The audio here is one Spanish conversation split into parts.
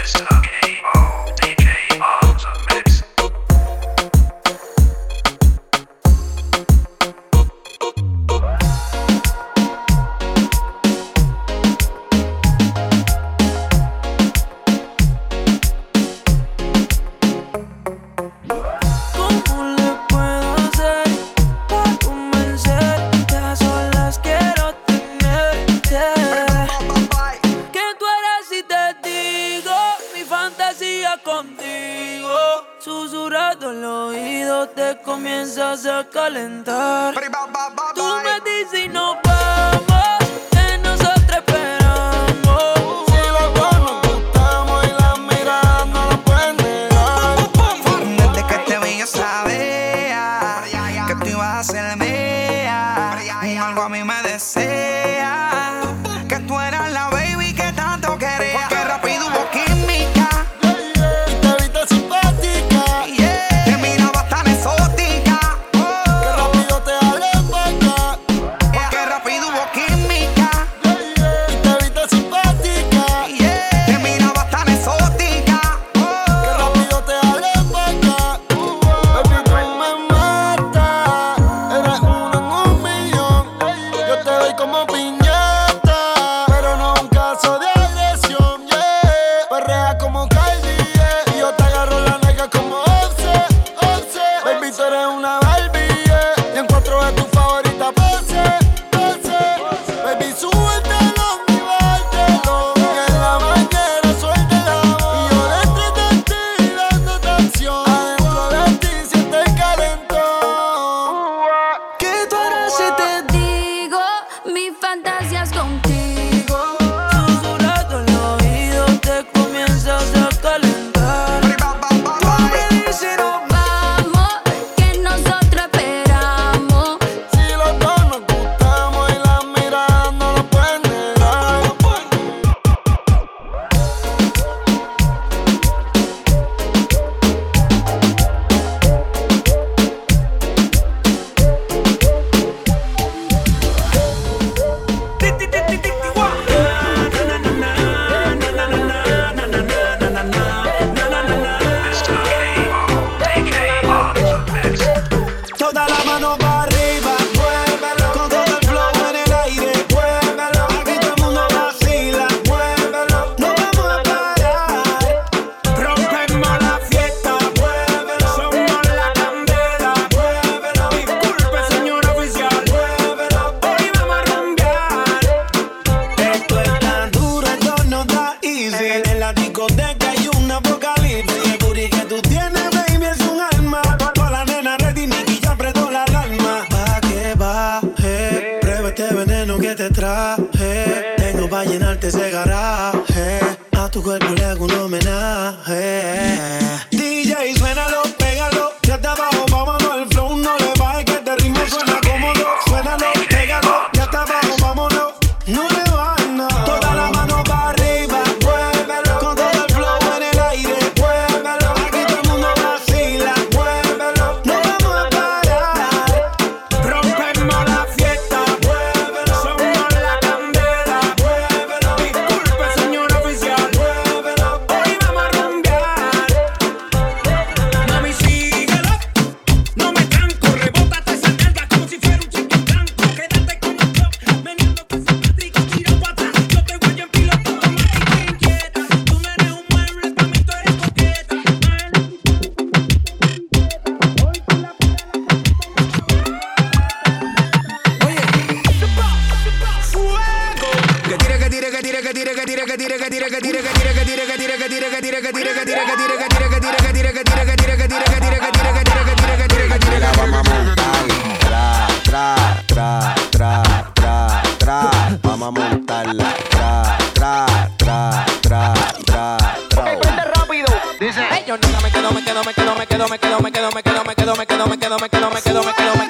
Mr. contigo. Susurrado el oído te comienzas a calentar. Tú me dices y no ese garaje. A tu cuerpo le hago un homenaje. Mm. DJ, suénalo. señorita, me quedo, me quedo, me quedo, me quedo, me quedo, me quedo, me quedo, me quedo, me quedo, me quedo, me quedo, me quedo, me quedo.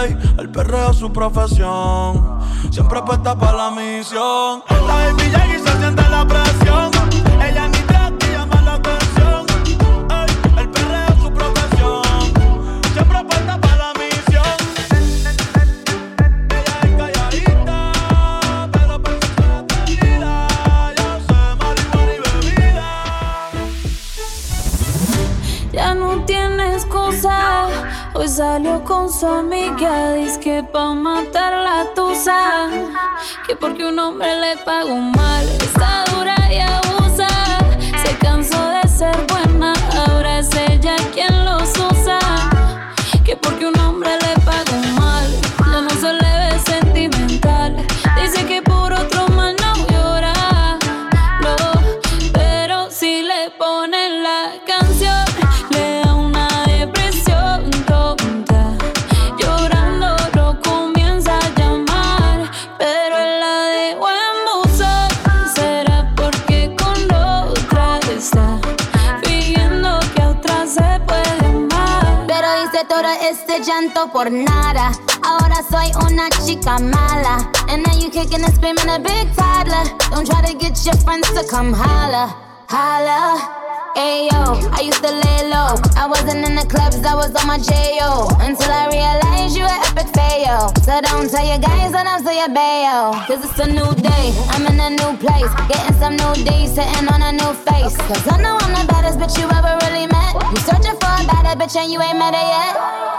Ey, el perreo es su profesión. Siempre apuesta para la misión. La baby y se siente la presión. Hoy salió con su amiga, dice que pa' matar la tusa. Que porque un hombre le pagó mal, está llanto por nada. Ahora soy una chica mala. And now you kicking and screaming a big toddler. Don't try to get your friends to come holla, holla. Ayo, I used to lay low. I wasn't in the clubs, I was on my J.O. Until I realized you were epic fail. So don't tell your guys that I'm still your bayo. Cause it's a new day, I'm in a new place. Getting some new D's, sitting on a new face. Cause I know I'm the baddest bitch you ever really met. You searching for a better bitch and you ain't met her yet.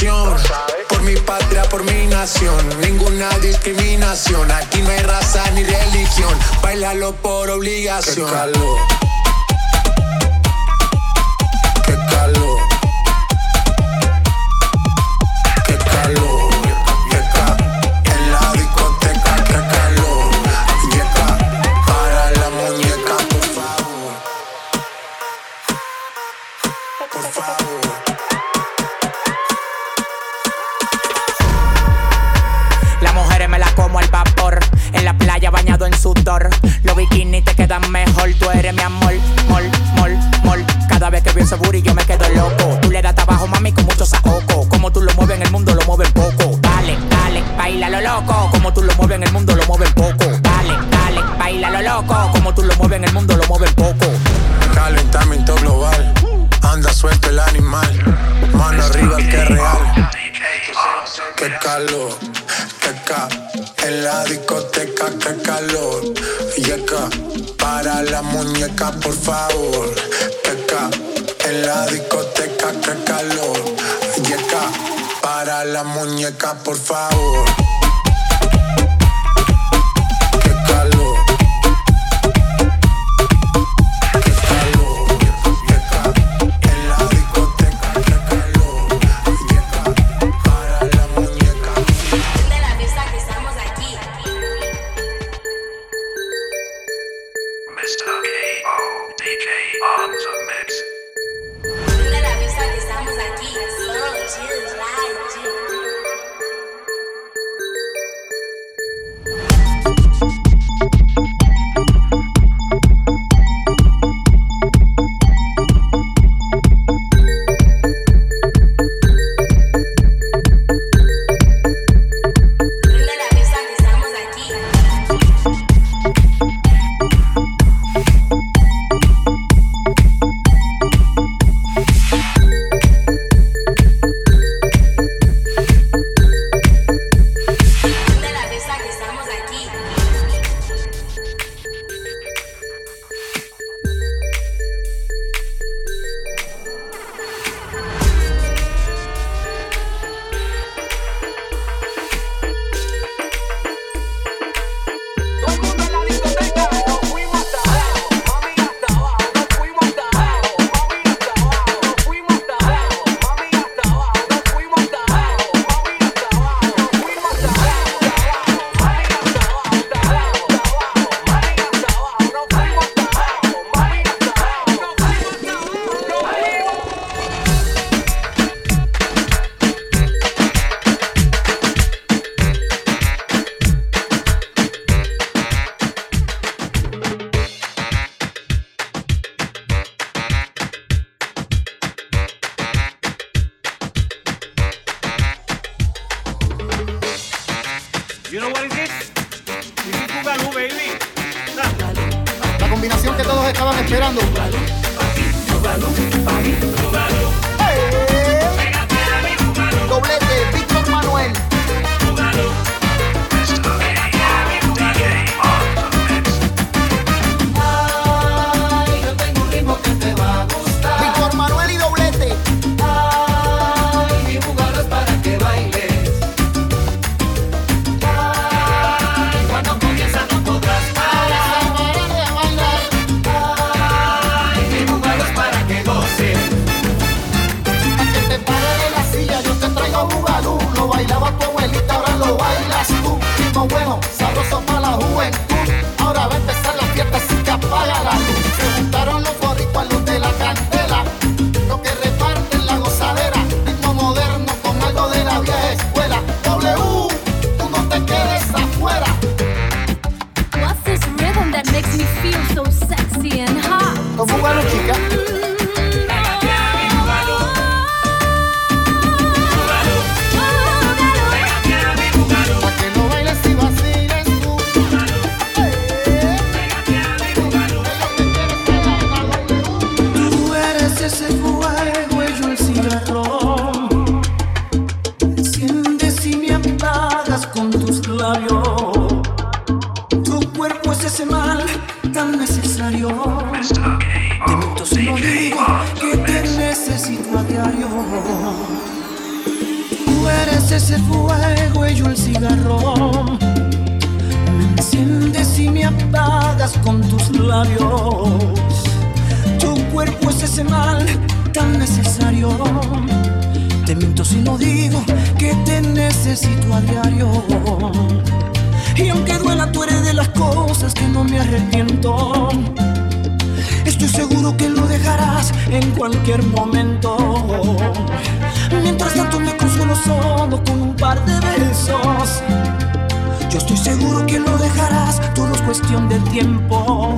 Por mi patria, por mi nación, ninguna discriminación. Aquí no hay raza ni religión. Bailalo por obligación. Qué calor. Qué calor. Mundo, lo mueves poco. Dale, dale, baila lo loco. Como tú lo mueves en el mundo, lo mueves poco. Calentamiento global, anda suelto el animal. Mano arriba el que es real. Qué calor, qué ca. En la discoteca, qué calor. Yeca, para la muñeca, por favor. Qué ca. En la discoteca, qué calor. Yeca, para la muñeca, por favor. La combinación que todos estaban esperando. Feel so sexy and hot? Chica. Te miento si no digo que te necesito a diario. Tú eres ese fuego y yo el cigarrón. Me enciendes y me apagas con tus labios. Tu cuerpo es ese mal tan necesario. Te miento si no digo que te necesito a diario. Y aunque duela, tú eres de las cosas que no me arrepiento. Seguro que lo dejarás en cualquier momento. Mientras tanto me consuelo solo con un par de besos. Yo estoy seguro que lo dejarás todos cuestión de tiempo.